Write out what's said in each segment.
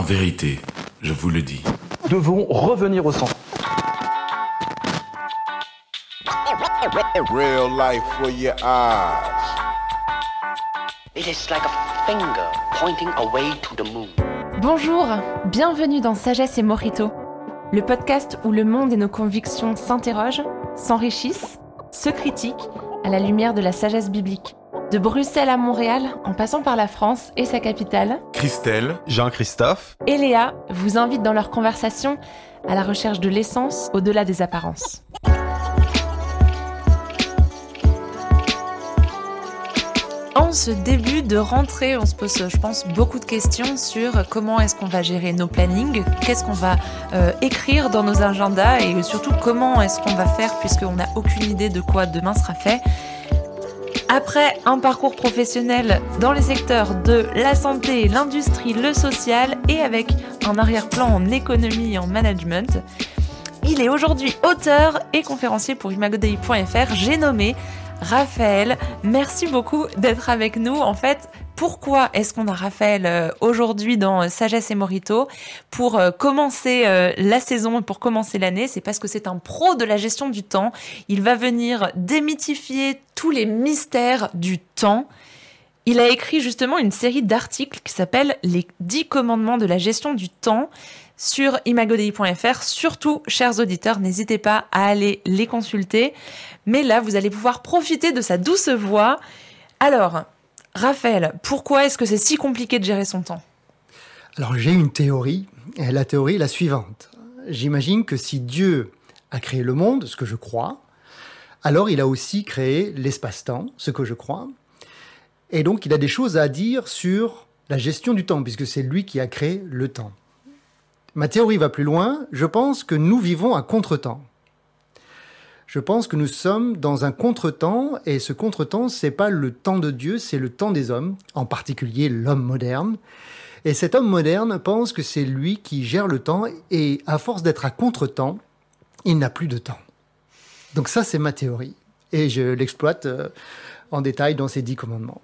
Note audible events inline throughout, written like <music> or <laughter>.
En vérité, je vous le dis. devons revenir au centre. Real life for your eyes. It is like a finger pointing away to the moon. Bonjour, bienvenue dans Sagesse et Morito, le podcast où le monde et nos convictions s'interrogent, s'enrichissent, se critiquent à la lumière de la sagesse biblique. De Bruxelles à Montréal, en passant par la France et sa capitale, Christelle, Jean-Christophe. et Léa vous invitent dans leur conversation à la recherche de l'essence au-delà des apparences. En ce début de rentrée, on se pose, je pense, beaucoup de questions sur comment est-ce qu'on va gérer nos plannings, qu'est-ce qu'on va euh, écrire dans nos agendas et surtout comment est-ce qu'on va faire puisqu'on n'a aucune idée de quoi demain sera fait. Après un parcours professionnel dans les secteurs de la santé, l'industrie, le social et avec un arrière-plan en économie et en management, il est aujourd'hui auteur et conférencier pour imagodei.fr. J'ai nommé Raphaël. Merci beaucoup d'être avec nous. En fait, pourquoi est-ce qu'on a Raphaël euh, aujourd'hui dans euh, Sagesse et Morito pour euh, commencer la saison et pour commencer l'année? C'est parce que c'est un pro de la gestion du temps. Il va venir démythifier tous les mystères du temps. Il a écrit justement une série d'articles qui s'appelle Les 10 commandements de la gestion du temps sur imagodei.fr. Surtout, chers auditeurs, n'hésitez pas à aller les consulter. Mais là, vous allez pouvoir profiter de sa douce voix. Alors, Raphaël, pourquoi est-ce que c'est si compliqué de gérer son temps? Alors j'ai une théorie, et la théorie est la suivante. J'imagine que si Dieu a créé le monde, ce que je crois, alors il a aussi créé l'espace-temps, ce que je crois, et donc il a des choses à dire sur la gestion du temps, puisque c'est lui qui a créé le temps. Ma théorie va plus loin, je pense que nous vivons un contretemps. Je pense que nous sommes dans un contretemps, et ce contretemps, c'est pas le temps de Dieu, c'est le temps des hommes, en particulier l'homme moderne. Et cet homme moderne pense que c'est lui qui gère le temps, et à force d'être à contretemps, il n'a plus de temps. Donc ça, c'est ma théorie. Et je l'exploite euh, en détail dans ces dix commandements.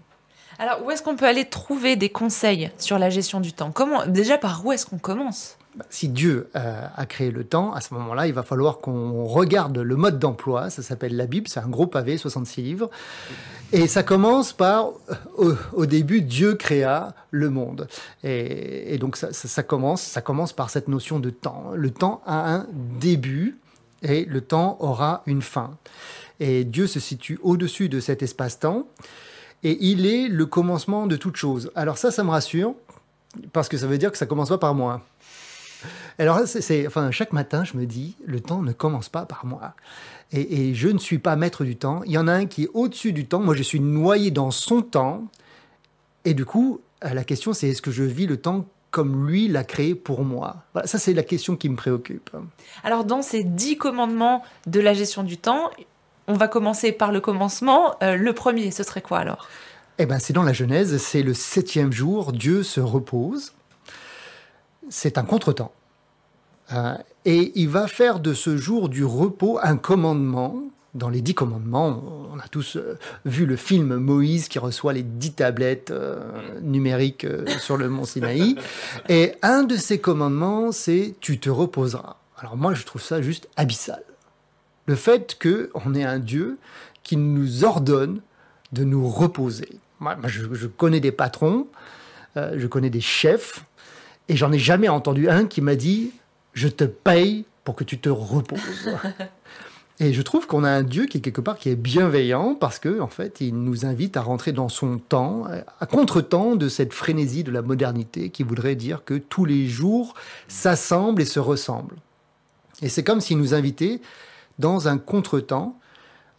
Alors, où est-ce qu'on peut aller trouver des conseils sur la gestion du temps? Comment Déjà, par où est-ce qu'on commence? Bah, Si Dieu euh, a créé le temps, à ce moment-là, il va falloir qu'on regarde le mode d'emploi. Ça s'appelle la Bible, c'est un gros pavé, 66 livres. Et ça commence par, euh, au, début, Dieu créa le monde. Et, donc ça commence, ça commence par cette notion de temps. Le temps a un début et le temps aura une fin. Et Dieu se situe au-dessus de cet espace-temps. Et il est le commencement de toute chose. Alors ça, ça me rassure, parce que ça veut dire que ça commence pas par moi. Alors, enfin, chaque matin, je me dis, le temps ne commence pas par moi. Et, je ne suis pas maître du temps. Il y en a un qui est au-dessus du temps. Moi, je suis noyé dans son temps. Et du coup, euh, la question, c'est est-ce que je vis le temps comme lui l'a créé pour moi? Ça, c'est la question qui me préoccupe. Alors, dans ces dix commandements de la gestion du temps, on va commencer par le commencement. Euh, le premier, ce serait quoi alors? Eh ben, c'est dans la Genèse, c'est le septième jour, Dieu se repose. C'est un contretemps. Euh, et il va faire de ce jour du repos un commandement. Dans les dix commandements, on a tous euh, vu le film Moïse qui reçoit les dix tablettes numériques sur le mont Sinaï. Et un de ces commandements, c'est tu te reposeras. Alors moi, je trouve ça juste abyssal. Le fait qu'on ait un Dieu qui nous ordonne de nous reposer. Moi, je, je connais des patrons, euh, je connais des chefs, et j'en ai jamais entendu un qui m'a dit je te paye pour que tu te reposes. <laughs> et je trouve qu'on a un Dieu qui est quelque part qui est bienveillant parce que en fait, il nous invite à rentrer dans son temps, à contre-temps de cette frénésie de la modernité qui voudrait dire que tous les jours s'assemblent et se ressemblent. Et c'est comme s'il nous invitait dans un contretemps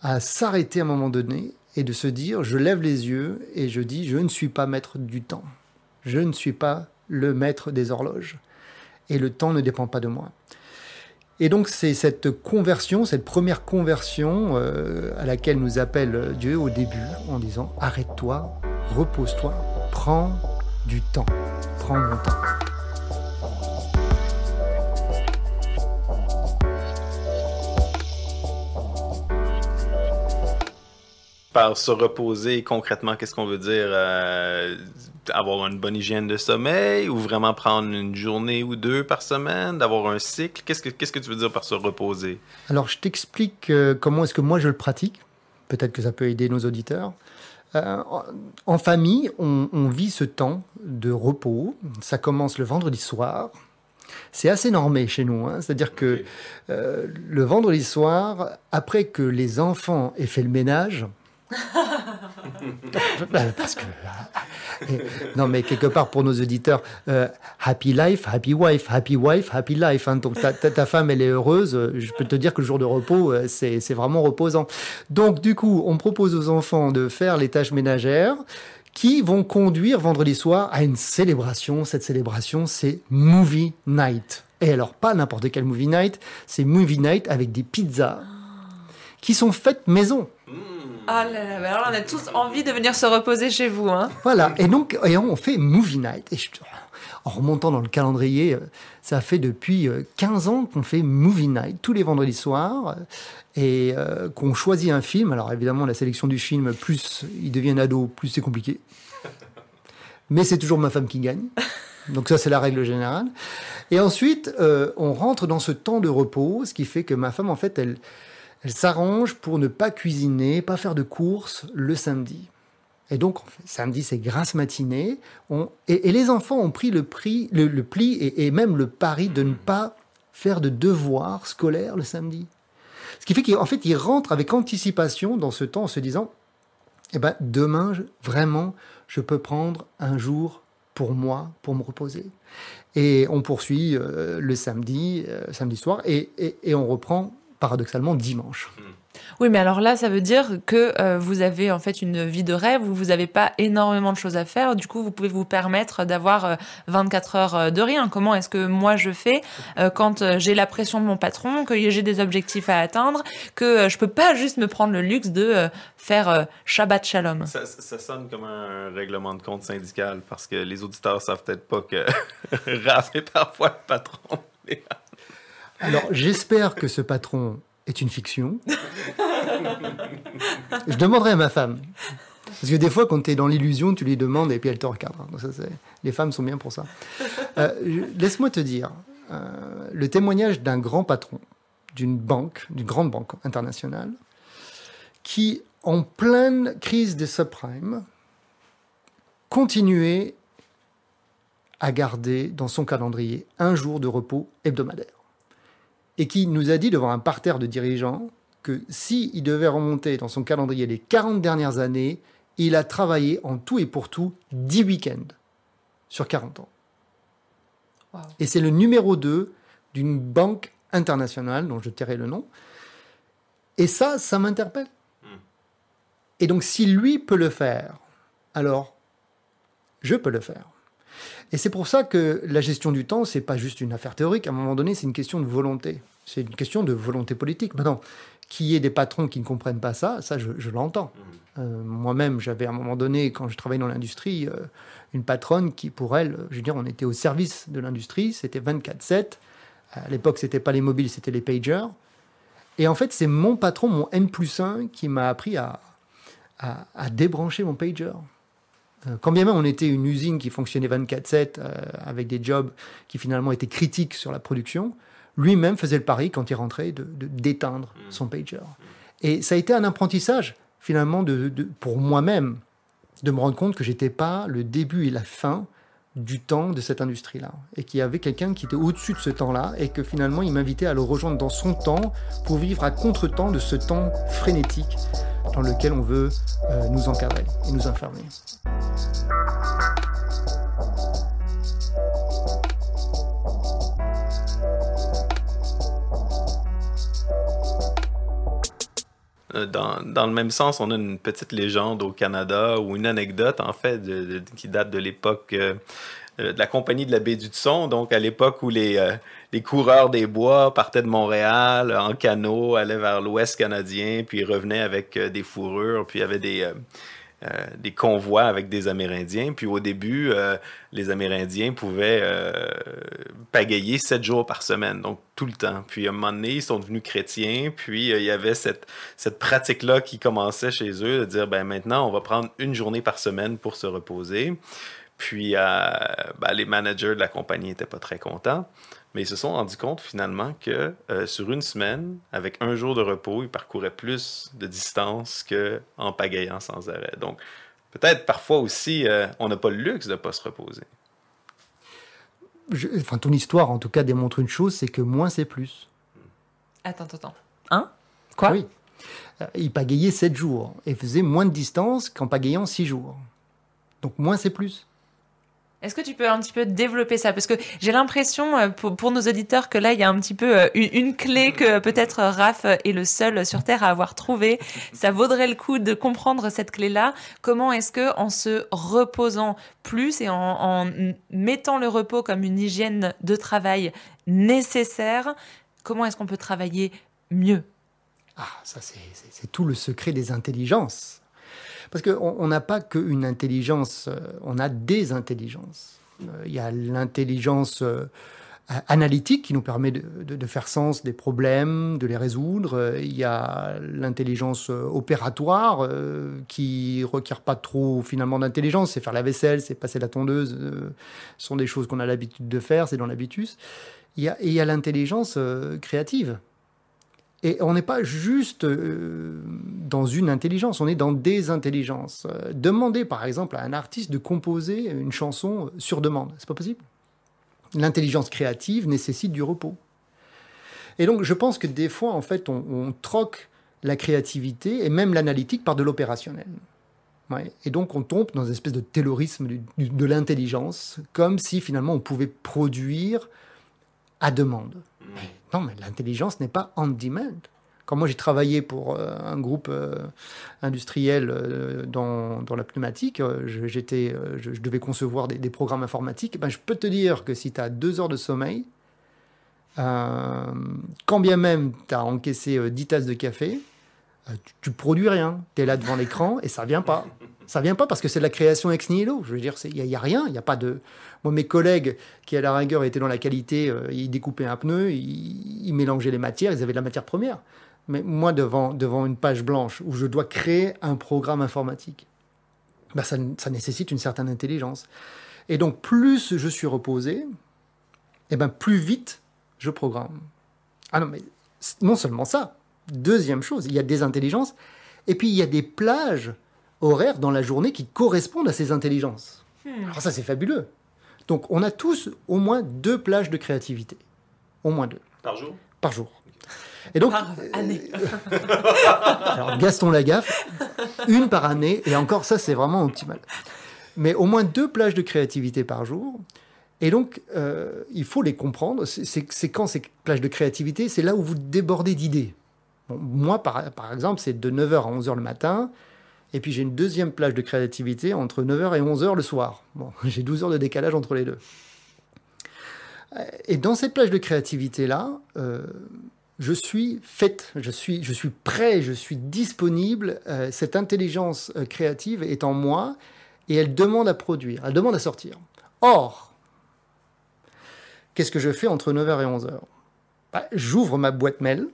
à s'arrêter à un moment donné et de se dire je lève les yeux et je dis je ne suis pas maître du temps. Je ne suis pas le maître des horloges. Et le temps ne dépend pas de moi. Et donc c'est cette conversion, cette première conversion euh, à laquelle nous appelle Dieu au début en disant arrête-toi, repose-toi, prends du temps, prends mon temps. Par se reposer, concrètement, qu'est-ce qu'on veut dire euh, avoir une bonne hygiène de sommeil ou vraiment prendre une journée ou deux par semaine, d'avoir un cycle? Qu'est-ce que, qu'est-ce que tu veux dire par se reposer? Alors, je t'explique euh, comment est-ce que moi je le pratique. Peut-être que ça peut aider nos auditeurs. Euh, en, famille, on, on vit ce temps de repos. Ça commence le vendredi soir. C'est assez normé chez nous. hein. C'est-à-dire que euh, le vendredi soir, après que les enfants aient fait le ménage, parce que euh, non mais quelque part pour nos auditeurs euh, happy life happy wife happy wife happy life hein. donc ta, ta- femme elle est heureuse euh, je peux te dire que le jour de repos euh, c'est vraiment reposant. Donc du coup on propose aux enfants de faire les tâches ménagères qui vont conduire vendredi soir à une célébration. Cette célébration c'est movie night. Et alors pas n'importe quel movie night c'est movie night avec des pizzas qui sont faites maison Ah là là, alors on a tous envie de venir se reposer chez vous. Hein. Voilà, et donc et on fait Movie Night. En remontant dans le calendrier, euh, ça fait depuis euh, 15 ans qu'on fait Movie Night tous les vendredis soirs euh, et euh, qu'on choisit un film. Alors évidemment, la sélection du film, plus il devient ado, plus c'est compliqué. Mais c'est toujours ma femme qui gagne. Donc ça, c'est la règle générale. Et ensuite, euh, on rentre dans ce temps de repos, ce qui fait que ma femme, en fait, elle, elle s'arrange pour ne pas cuisiner, pas faire de courses le samedi. Et donc, samedi, c'est grasse matinée. Et, les enfants ont pris le, prix, le, pli et, même le pari de ne pas faire de devoirs scolaires le samedi. Ce qui fait qu'en fait, ils rentrent avec anticipation dans ce temps en se disant, eh ben, demain, vraiment, je peux prendre un jour pour moi, pour me reposer. Et on poursuit euh, le samedi, euh, samedi soir, et on reprend paradoxalement dimanche. Oui, mais alors là, ça veut dire que euh, vous avez en fait une vie de rêve où vous n'avez pas énormément de choses à faire. Du coup, vous pouvez vous permettre d'avoir euh, 24 heures euh, de rien. Comment est-ce que moi je fais euh, quand j'ai la pression de mon patron, que j'ai des objectifs à atteindre, que euh, je peux pas juste me prendre le luxe de euh, faire euh, Shabbat Shalom? Ça, ça sonne comme un règlement de compte syndical parce que les auditeurs savent peut-être pas que <laughs> Raph est parfois le patron. Alors, j'espère que ce patron est une fiction. Je demanderai à ma femme. Parce que des fois, quand tu es dans l'illusion, tu lui demandes et puis elle te recadre. Les femmes sont bien pour ça. Euh, Laisse-moi te dire, euh, le témoignage d'un grand patron d'une banque, d'une grande banque internationale, qui, en pleine crise des subprimes, continuait à garder dans son calendrier un jour de repos hebdomadaire et qui nous a dit devant un parterre de dirigeants que s'il devait remonter dans son calendrier les 40 dernières années, il a travaillé en tout et pour tout 10 week-ends sur 40 ans. Wow. Et c'est le numéro 2 d'une banque internationale, dont je tairai le nom. Et ça, ça m'interpelle. Et donc, si lui peut le faire, alors je peux le faire. Et c'est pour ça que la gestion du temps, c'est pas juste une affaire théorique. À un moment donné, c'est une question de volonté. C'est une question de volonté politique. Maintenant, qu'il y ait des patrons qui ne comprennent pas ça, ça, je, je l'entends. Euh, Moi-même, j'avais à un moment donné, quand je travaillais dans l'industrie, euh, une patronne qui, pour elle, je veux dire, on était au service de l'industrie, c'était 24-7. À l'époque, c'était pas les mobiles, c'était les pagers. Et en fait, c'est mon patron, mon N plus 1, qui m'a appris à, à, à débrancher mon pager. Euh, Quand bien même on était une usine qui fonctionnait 24-7 euh, avec des jobs qui finalement étaient critiques sur la production, lui-même faisait le pari quand il rentrait de de- d'éteindre son pager. Et ça a été un apprentissage finalement de, de- pour moi-même de me rendre compte que j'étais pas le début et la fin du temps de cette industrie-là et qu'il y avait quelqu'un qui était au-dessus de ce temps-là et que finalement il m'invitait à le rejoindre dans son temps pour vivre à contre-temps de ce temps frénétique dans lequel on veut euh, nous encadrer et nous enfermer. Euh, Dans, dans le même sens, on a une petite légende au Canada ou une anecdote, en fait, qui date de l'époque euh, de la compagnie de la baie du Tson, donc à l'époque où les, euh, les coureurs des bois partaient de Montréal euh, en canot, allaient vers l'ouest canadien, puis revenaient avec euh, des fourrures, puis avait des, euh, euh, des convois avec des Amérindiens. Puis au début, euh, les Amérindiens pouvaient euh, pagayer sept jours par semaine, donc tout le temps. Puis à un moment donné, ils sont devenus chrétiens, puis euh, il y avait cette, cette pratique-là qui commençait chez eux, de dire, ben maintenant, on va prendre une journée par semaine pour se reposer. Puis euh, ben, les managers de la compagnie n'étaient pas très contents. Mais ils se sont rendus compte finalement que euh, sur une semaine, avec un jour de repos, ils parcouraient plus de distance qu'en pagayant sans arrêt. Donc, peut-être parfois aussi, euh, on n'a pas le luxe de ne pas se reposer. enfin, ton histoire, en tout cas, démontre une chose, c'est que moins, c'est plus. Attends, attends. Hein? Quoi? Oui. Euh, il pagayait 7 jours et faisait moins de distance qu'en pagayant 6 jours. Donc moins, c'est plus. Est-ce que tu peux un petit peu développer ça? Parce que j'ai l'impression, euh, pour, nos auditeurs, que là, il y a un petit peu euh, une, clé que peut-être Raph est le seul sur Terre à avoir trouvé. Ça vaudrait le coup de comprendre cette clé-là. Comment est-ce que, en se reposant plus et en, mettant le repos comme une hygiène de travail nécessaire, comment est-ce qu'on peut travailler mieux? Ah, ça, c'est tout le secret des intelligences. Parce qu'on n'a pas qu'une intelligence, euh, on a des intelligences. Euh, il y a l'intelligence euh, analytique qui nous permet de, faire sens des problèmes, de les résoudre. Il y a l'intelligence opératoire qui requiert pas trop finalement d'intelligence. C'est faire la vaisselle, c'est passer la tondeuse. ce sont des choses qu'on a l'habitude de faire, c'est dans l'habitus. Il il y a l'intelligence créative et on n'est pas juste euh, dans une intelligence, on est dans des intelligences. Euh, demander par exemple à un artiste de composer une chanson sur demande, c'est pas possible. L'intelligence créative nécessite du repos. Et donc je pense que des fois en fait on, troque la créativité et même l'analytique par de l'opérationnel. Et donc on tombe dans une espèce de terrorisme de l'intelligence, comme si finalement on pouvait produire à demande. Non, mais l'intelligence n'est pas on demand. Quand moi j'ai travaillé pour euh, un groupe euh, industriel euh, dans, dans, la pneumatique, j'étais, je, devais concevoir des, programmes informatiques. Ben, je peux te dire que si tu as deux heures de sommeil, quand bien même tu as encaissé 10 tasses de café, tu, tu produis rien. Tu es là devant l'écran et ça vient pas. Ça vient pas parce que c'est de la création ex nihilo. Je veux dire, il n'y a, rien, il a pas de. Moi, mes collègues qui, à la rigueur, étaient dans la qualité, euh, ils découpaient un pneu, ils, mélangeaient les matières, ils avaient de la matière première. Mais moi, devant, devant une page blanche où je dois créer un programme informatique, bah, ça, ça, nécessite une certaine intelligence. Et donc, plus je suis reposé, et eh ben, plus vite je programme. Ah non, mais non seulement ça. Deuxième chose, il y a des intelligences, et puis il y a des plages horaires dans la journée qui correspondent à ces intelligences. Hmm. Alors ça, c'est fabuleux. Donc, on a tous au moins deux plages de créativité. Au moins deux. Par jour? Par jour. Et donc, par année. <laughs> alors Gaston Lagaffe, une par année, et encore ça, c'est vraiment optimal. Mais au moins deux plages de créativité par jour. Et donc, euh, il faut les comprendre. C'est quand ces plages de créativité, c'est là où vous débordez d'idées. Moi, par, exemple, c'est de 9h à 11h le matin. Et puis j'ai une deuxième plage de créativité entre 9h et 11h le soir. <laughs> J'ai 12 heures de décalage entre les deux. Et dans cette plage de créativité-là, euh, je suis faite, je suis, je suis prêt, je suis disponible. Euh, cette intelligence euh, créative est en moi et elle demande à produire, elle demande à sortir. Or, qu'est-ce que je fais entre 9h et 11h bah, J'ouvre ma boîte mail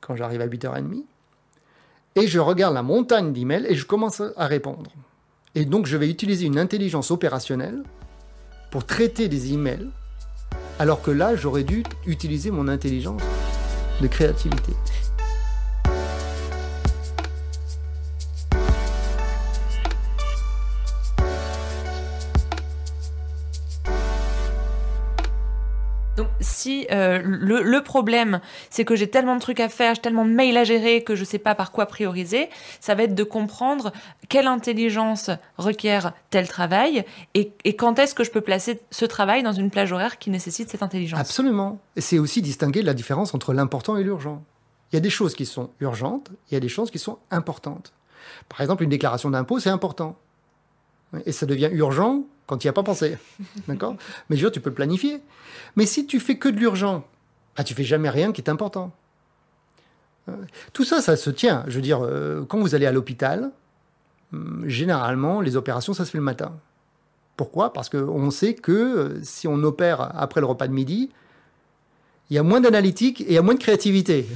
quand j'arrive à 8h30 et je regarde la montagne d'emails et je commence à répondre. Et donc je vais utiliser une intelligence opérationnelle pour traiter des emails, alors que là j'aurais dû utiliser mon intelligence de créativité. Euh, le, problème, c'est que j'ai tellement de trucs à faire, j'ai tellement de mails à gérer que je ne sais pas par quoi prioriser, ça va être de comprendre quelle intelligence requiert tel travail et, quand est-ce que je peux placer ce travail dans une plage horaire qui nécessite cette intelligence. Absolument. Et c'est aussi distinguer la différence entre l'important et l'urgent. Il y a des choses qui sont urgentes, il y a des choses qui sont importantes. Par exemple, une déclaration d'impôt, c'est important. Et ça devient urgent quand tu n'y as pas pensé. <laughs> D'accord? Mais je tu peux le planifier. Mais si tu fais que de l'urgent, bah, tu fais jamais rien qui est important. Euh, tout ça, ça se tient. Je veux dire, euh, quand vous allez à l'hôpital, hum, généralement, les opérations, ça se fait le matin. Pourquoi? Parce qu'on sait que euh, si on opère après le repas de midi, il y a moins d'analytique et il y a moins de créativité.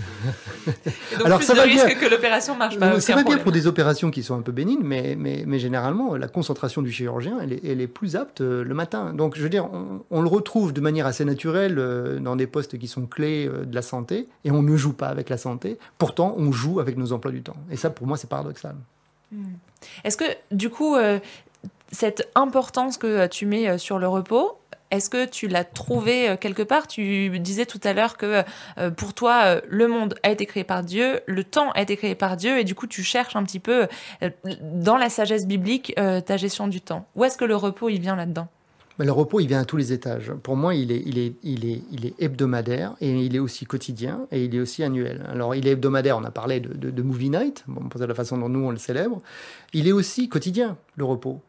Donc Alors, plus ça de va risques bien. que l'opération marche pas. Ça va bien pour des opérations qui sont un peu bénignes, mais, mais, mais généralement, la concentration du chirurgien, elle est, elle est plus apte euh, le matin. Donc, je veux dire, on, on le retrouve de manière assez naturelle euh, dans des postes qui sont clés euh, de la santé, et on ne joue pas avec la santé. Pourtant, on joue avec nos emplois du temps. Et ça, pour moi, c'est paradoxal. Est-ce que du coup, euh, cette importance que tu mets sur le repos, est-ce que tu l'as trouvé euh, quelque part? Tu disais tout à l'heure que euh, pour toi, euh, le monde a été créé par Dieu, le temps a été créé par Dieu, et du coup, tu cherches un petit peu dans la sagesse biblique ta gestion du temps. Où est-ce que le repos il vient là-dedans? Mais le repos, il vient à tous les étages. Pour moi, il est, hebdomadaire et il est aussi quotidien et il est aussi annuel. Alors, il est hebdomadaire, on a parlé de Movie Night, bon, pour la façon dont nous on le célèbre. Il est aussi quotidien, le repos.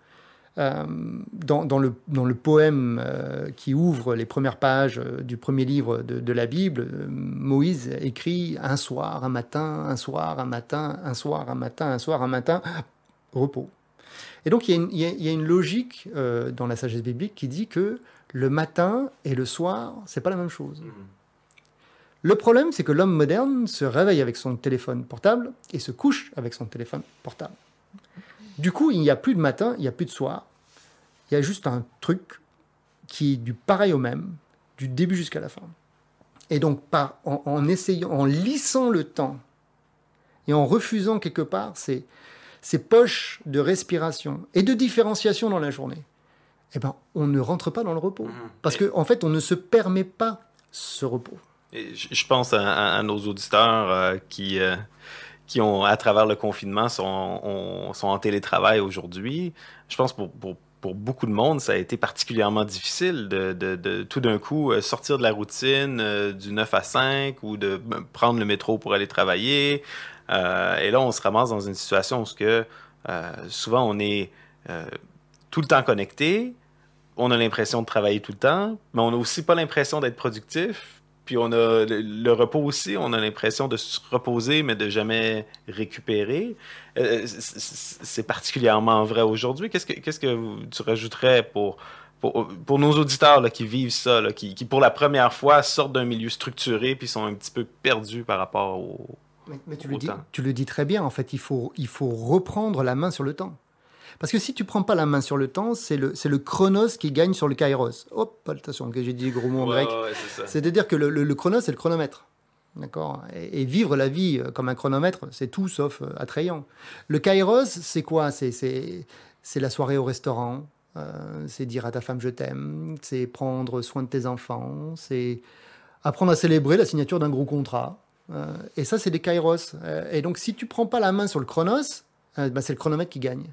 Euh, dans, dans, le, dans le poème euh, qui ouvre les premières pages euh, du premier livre de, de la Bible, Moïse écrit un soir, un matin, un soir, un matin, un soir, un matin, un soir, un matin, repos. Et donc il y a une, il y a, il y a une logique dans la sagesse biblique qui dit que le matin et le soir, c'est pas la même chose. Le problème, c'est que l'homme moderne se réveille avec son téléphone portable et se couche avec son téléphone portable. Du coup, il n'y a plus de matin, il n'y a plus de soir. Il y a juste un truc qui est du pareil au même, du début jusqu'à la fin. Et donc, par, en, en essayant, en lissant le temps et en refusant quelque part ces, ces poches de respiration et de différenciation dans la journée, eh ben, on ne rentre pas dans le repos. Parce qu'en en fait, on ne se permet pas ce repos. Et je pense à, à- à nos auditeurs euh, qui, euh, qui ont, à travers le confinement, sont, ont- sont en télétravail aujourd'hui. Je pense pour, pour, beaucoup de monde, ça a été particulièrement difficile de, de, tout d'un coup euh, sortir de la routine euh, du 9 à 5 ou de ben, prendre le métro pour aller travailler. Euh, et là, on se ramasse dans une situation où que, souvent on est tout le temps connecté, on a l'impression de travailler tout le temps, mais on n'a aussi pas l'impression d'être productif. Puis on a le, le repos aussi, on a l'impression de se reposer, mais de jamais récupérer. Euh, c'est particulièrement vrai aujourd'hui. Qu'est-ce que, qu'est-ce que vous- tu rajouterais pour, pour, pour nos auditeurs là, qui vivent ça, là, qui, qui pour la première fois sortent d'un milieu structuré puis sont un petit peu perdus par rapport au... Mais, mais tu, le dis, Autant. tu le dis très bien, en fait, il faut, il faut reprendre la main sur le temps. Parce que si tu prends pas la main sur le temps, c'est le, c'est le chronos qui gagne sur le kairos. Hop, attention, que j'ai dit gros mots en grec. C'est-à-dire que le, le- le chronos, c'est le chronomètre. D'accord? Et, et vivre la vie euh, comme un chronomètre, c'est tout sauf euh, attrayant. Le kairos, c'est quoi? C'est- la soirée au restaurant, euh, c'est dire à ta femme je t'aime, c'est prendre soin de tes enfants, c'est apprendre à célébrer la signature d'un gros contrat. Euh, et ça, c'est des kairos. Euh, et donc, si tu prends pas la main sur le chronos, bah, c'est le chronomètre qui gagne.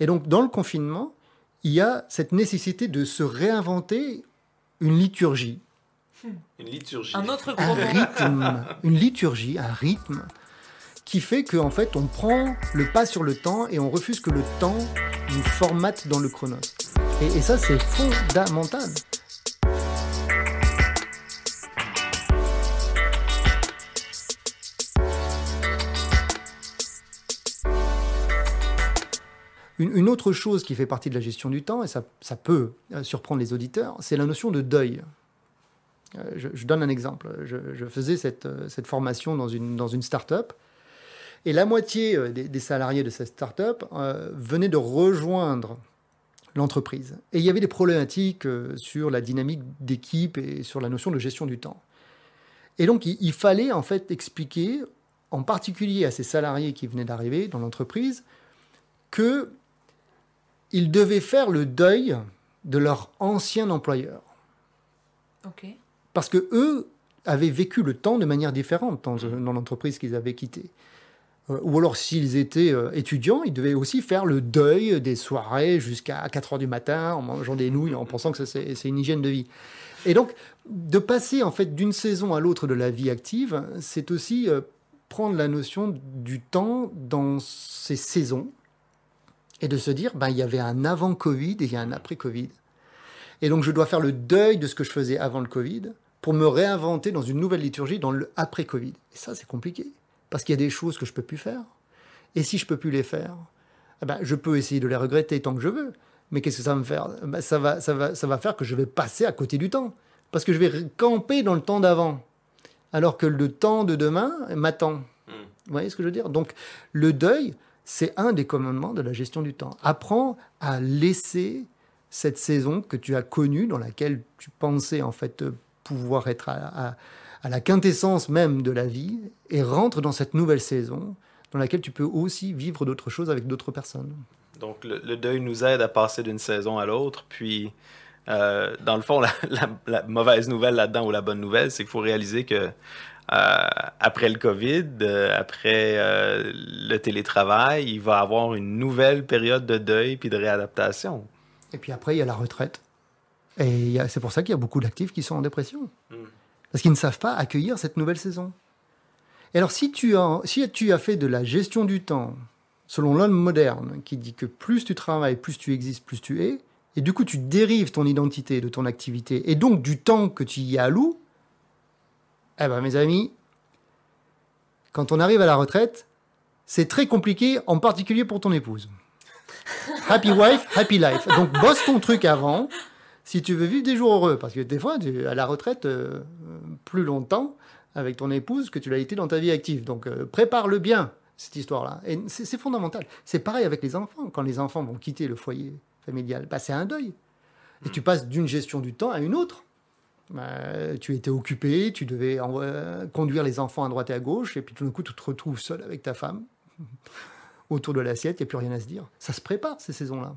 Et donc, dans le confinement, il y a cette nécessité de se réinventer une liturgie Une liturgie. Un autre un rythme, une liturgie, un rythme qui fait qu'en fait on prend le pas sur le temps et on refuse que le temps nous formate dans le chronos. Et, et ça c'est fondamental. Une, autre chose qui fait partie de la gestion du temps, et ça, ça peut euh, surprendre les auditeurs, c'est la notion de deuil. Euh, je, donne un exemple. Je, faisais cette, euh, cette formation dans une, dans une start-up. Et la moitié des, salariés de cette start-up venaient de rejoindre l'entreprise. Et il y avait des problématiques sur la dynamique d'équipe et sur la notion de gestion du temps. Et donc, il fallait en fait expliquer, en particulier à ces salariés qui venaient d'arriver dans l'entreprise, que ils devaient faire le deuil de leur ancien employeur parce que eux avaient vécu le temps de manière différente dans, dans l'entreprise qu'ils avaient quittée. Euh, ou alors, s'ils étaient euh, étudiants, ils devaient aussi faire le deuil des soirées jusqu'à 4 heures du matin en mangeant des nouilles, en pensant que c'est c'est une hygiène de vie. Et donc, de passer en fait d'une saison à l'autre de la vie active, c'est aussi euh, prendre la notion du temps dans ces saisons et de se dire, ben, il y avait un avant Covid et il y a un après Covid. Et donc, je dois faire le deuil de ce que je faisais avant le Covid pour me réinventer dans une nouvelle liturgie dans le après Covid. Et ça, c'est compliqué. Parce qu'il y a des choses que je peux plus faire. Et si je peux plus les faire, eh ben, je peux essayer de les regretter tant que je veux. Mais qu'est-ce que ça va me faire? Ben, ça, va, ça, va, ça va faire que je vais passer à côté du temps. Parce que je vais camper dans le temps d'avant. alors que le temps de demain m'attend. Vous voyez ce que je veux dire? Donc, le deuil, c'est un des commandements de la gestion du temps. Apprends à laisser cette saison que tu as connue, dans laquelle tu pensais en fait pouvoir être à, la quintessence même de la vie, et rentre dans cette nouvelle saison dans laquelle tu peux aussi vivre d'autres choses avec d'autres personnes. Donc, le, deuil nous aide à passer d'une saison à l'autre. Puis, euh, dans le fond, la, la, mauvaise nouvelle là-dedans ou la bonne nouvelle, c'est qu'il faut réaliser que après le COVID, euh, après euh, le télétravail, il va y avoir une nouvelle période de deuil puis de réadaptation. Et puis après, il y a la retraite. Et c'est pour ça qu'il y a beaucoup d'actifs qui sont en dépression. Mm. Parce qu'ils ne savent pas accueillir cette nouvelle saison. Et alors, si tu, as, si tu as fait de la gestion du temps selon l'homme moderne, qui dit que plus tu travailles, plus tu existes, plus tu es, et du coup tu dérives ton identité de ton activité, et donc du temps que tu y alloues, eh ben mes amis, quand on arrive à la retraite, c'est très compliqué, en particulier pour ton épouse. <laughs> Happy wife, happy life. Donc bosse ton truc avant, si tu veux vivre des jours heureux, parce que des fois, tu es à la retraite euh, plus longtemps avec ton épouse que tu l'as été dans ta vie active. Donc euh, prépare-le bien cette histoire-là. Et c'est fondamental. C'est pareil avec les enfants. Quand les enfants vont quitter le foyer familial, bah, c'est un deuil. Et tu passes d'une gestion du temps à une autre. Bah, tu étais occupé, tu devais euh, conduire les enfants à droite et à gauche, et puis tout d'un coup, tu te retrouves seul avec ta femme <laughs> autour de l'assiette, il n'y a plus rien à se dire. Ça se prépare, ces saisons-là.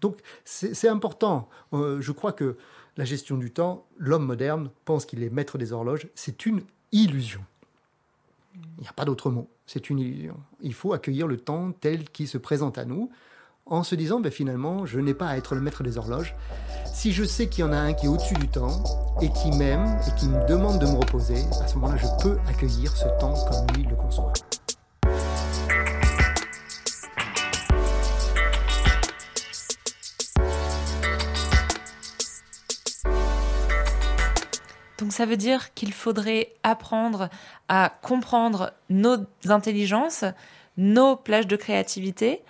Donc, c'est important. Euh, je crois que la gestion du temps, l'homme moderne pense qu'il est maître des horloges. C'est une illusion. Il n'y a pas d'autre mot. C'est une illusion. Il faut accueillir le temps tel qu'il se présente à nous en se disant ben, finalement, je n'ai pas à être le maître des horloges. Si je sais qu'il y en a un qui est au-dessus du temps et qui m'aime et qui me demande de me reposer, à ce moment-là, je peux accueillir ce temps comme lui le conçoit. Donc ça veut dire qu'il faudrait apprendre à comprendre nos intelligences, nos plages de créativité,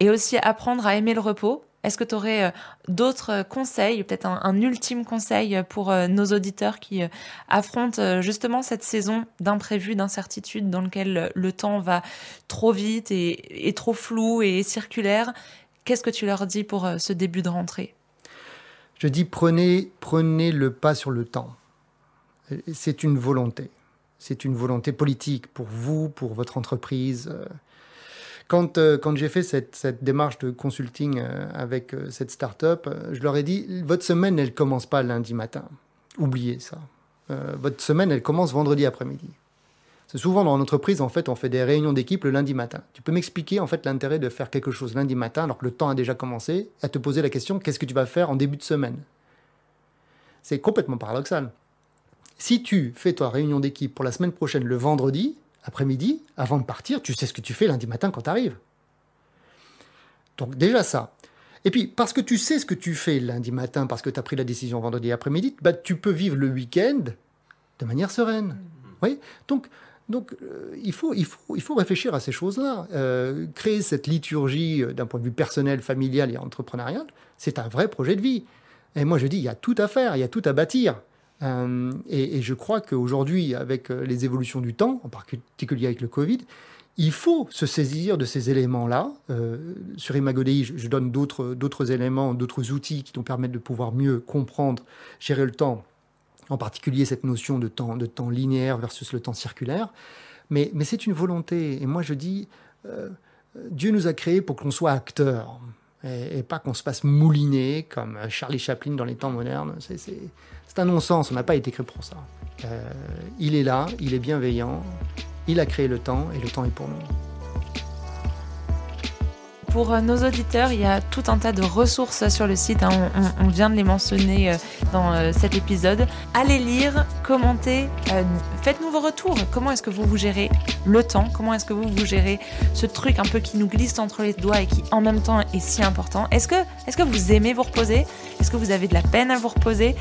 et aussi apprendre à aimer le repos. Est-ce que tu aurais euh, d'autres conseils, peut-être un, ultime conseil pour euh, nos auditeurs qui euh, affrontent justement cette saison d'imprévu, d'incertitude dans lequel le temps va trop vite et, et trop flou et circulaire? Qu'est-ce que tu leur dis pour ce début de rentrée? Je dis prenez, prenez le pas sur le temps c'est une volonté. C'est une volonté politique pour vous, pour votre entreprise. Quand, euh, quand j'ai fait cette, cette, démarche de consulting euh, avec euh, cette start-up, je leur ai dit votre semaine, elle commence pas lundi matin. Oubliez ça. votre semaine, elle commence vendredi après-midi. C'est souvent dans l'entreprise, en fait, on fait des réunions d'équipe le lundi matin. Tu peux m'expliquer, en fait, l'intérêt de faire quelque chose lundi matin alors que le temps a déjà commencé, à te poser la question qu'est-ce que tu vas faire en début de semaine? C'est complètement paradoxal. Si tu fais ta réunion d'équipe pour la semaine prochaine le vendredi, après-midi, avant de partir, tu sais ce que tu fais lundi matin quand tu arrives. Donc déjà ça. Et puis, parce que tu sais ce que tu fais lundi matin, parce que tu as pris la décision vendredi après-midi, bah, tu peux vivre le week-end de manière sereine. Oui donc, donc euh, il, faut, il, faut, il faut réfléchir à ces choses-là. Euh, créer cette liturgie euh, d'un point de vue personnel, familial et entrepreneurial, c'est un vrai projet de vie. Et moi, je dis, il y a tout à faire, il y a tout à bâtir. Euh, et, je crois qu'aujourd'hui, avec euh, les évolutions du temps, en particulier avec le Covid, il faut se saisir de ces éléments-là. Euh, sur Imagodei, je, donne d'autres éléments, d'autres outils qui nous permettent de pouvoir mieux comprendre, gérer le temps, en particulier cette notion de temps, linéaire versus le temps circulaire. Mais, c'est une volonté. Et moi, je dis, Dieu nous a créés pour qu'on soit acteurs et, pas qu'on se fasse mouliner comme Charlie Chaplin dans les temps modernes. C'est c'est un non-sens, on n'a pas été créé pour ça. Euh, il est là, il est bienveillant, il a créé le temps et le temps est pour nous. Pour euh, nos auditeurs, il y a tout un tas de ressources sur le site. Hein. On, vient de les mentionner euh, dans cet épisode. Allez lire, commentez, faites-nous vos retours. Comment est-ce que vous vous gérez le temps? Comment est-ce que vous vous gérez ce truc un peu qui nous glisse entre les doigts et qui en même temps est si important? Est-ce que, est que vous aimez vous reposer? Est-ce que vous avez de la peine à vous reposer?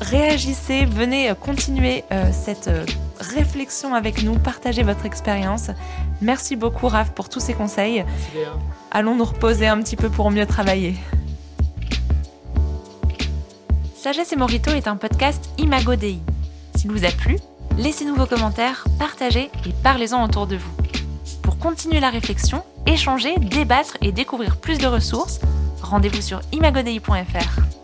Réagissez, venez euh, continuer euh, cette euh, réflexion avec nous, partagez votre expérience. Merci beaucoup Raph pour tous ces conseils. Allons nous reposer un petit peu pour mieux travailler. Sagesse et Morito est un podcast Imago Dei. S'il vous a plu, Laissez-nous vos commentaires, partagez et parlez-en autour de vous. Pour continuer la réflexion, échanger, débattre et découvrir plus de ressources, rendez-vous sur imagodei.fr.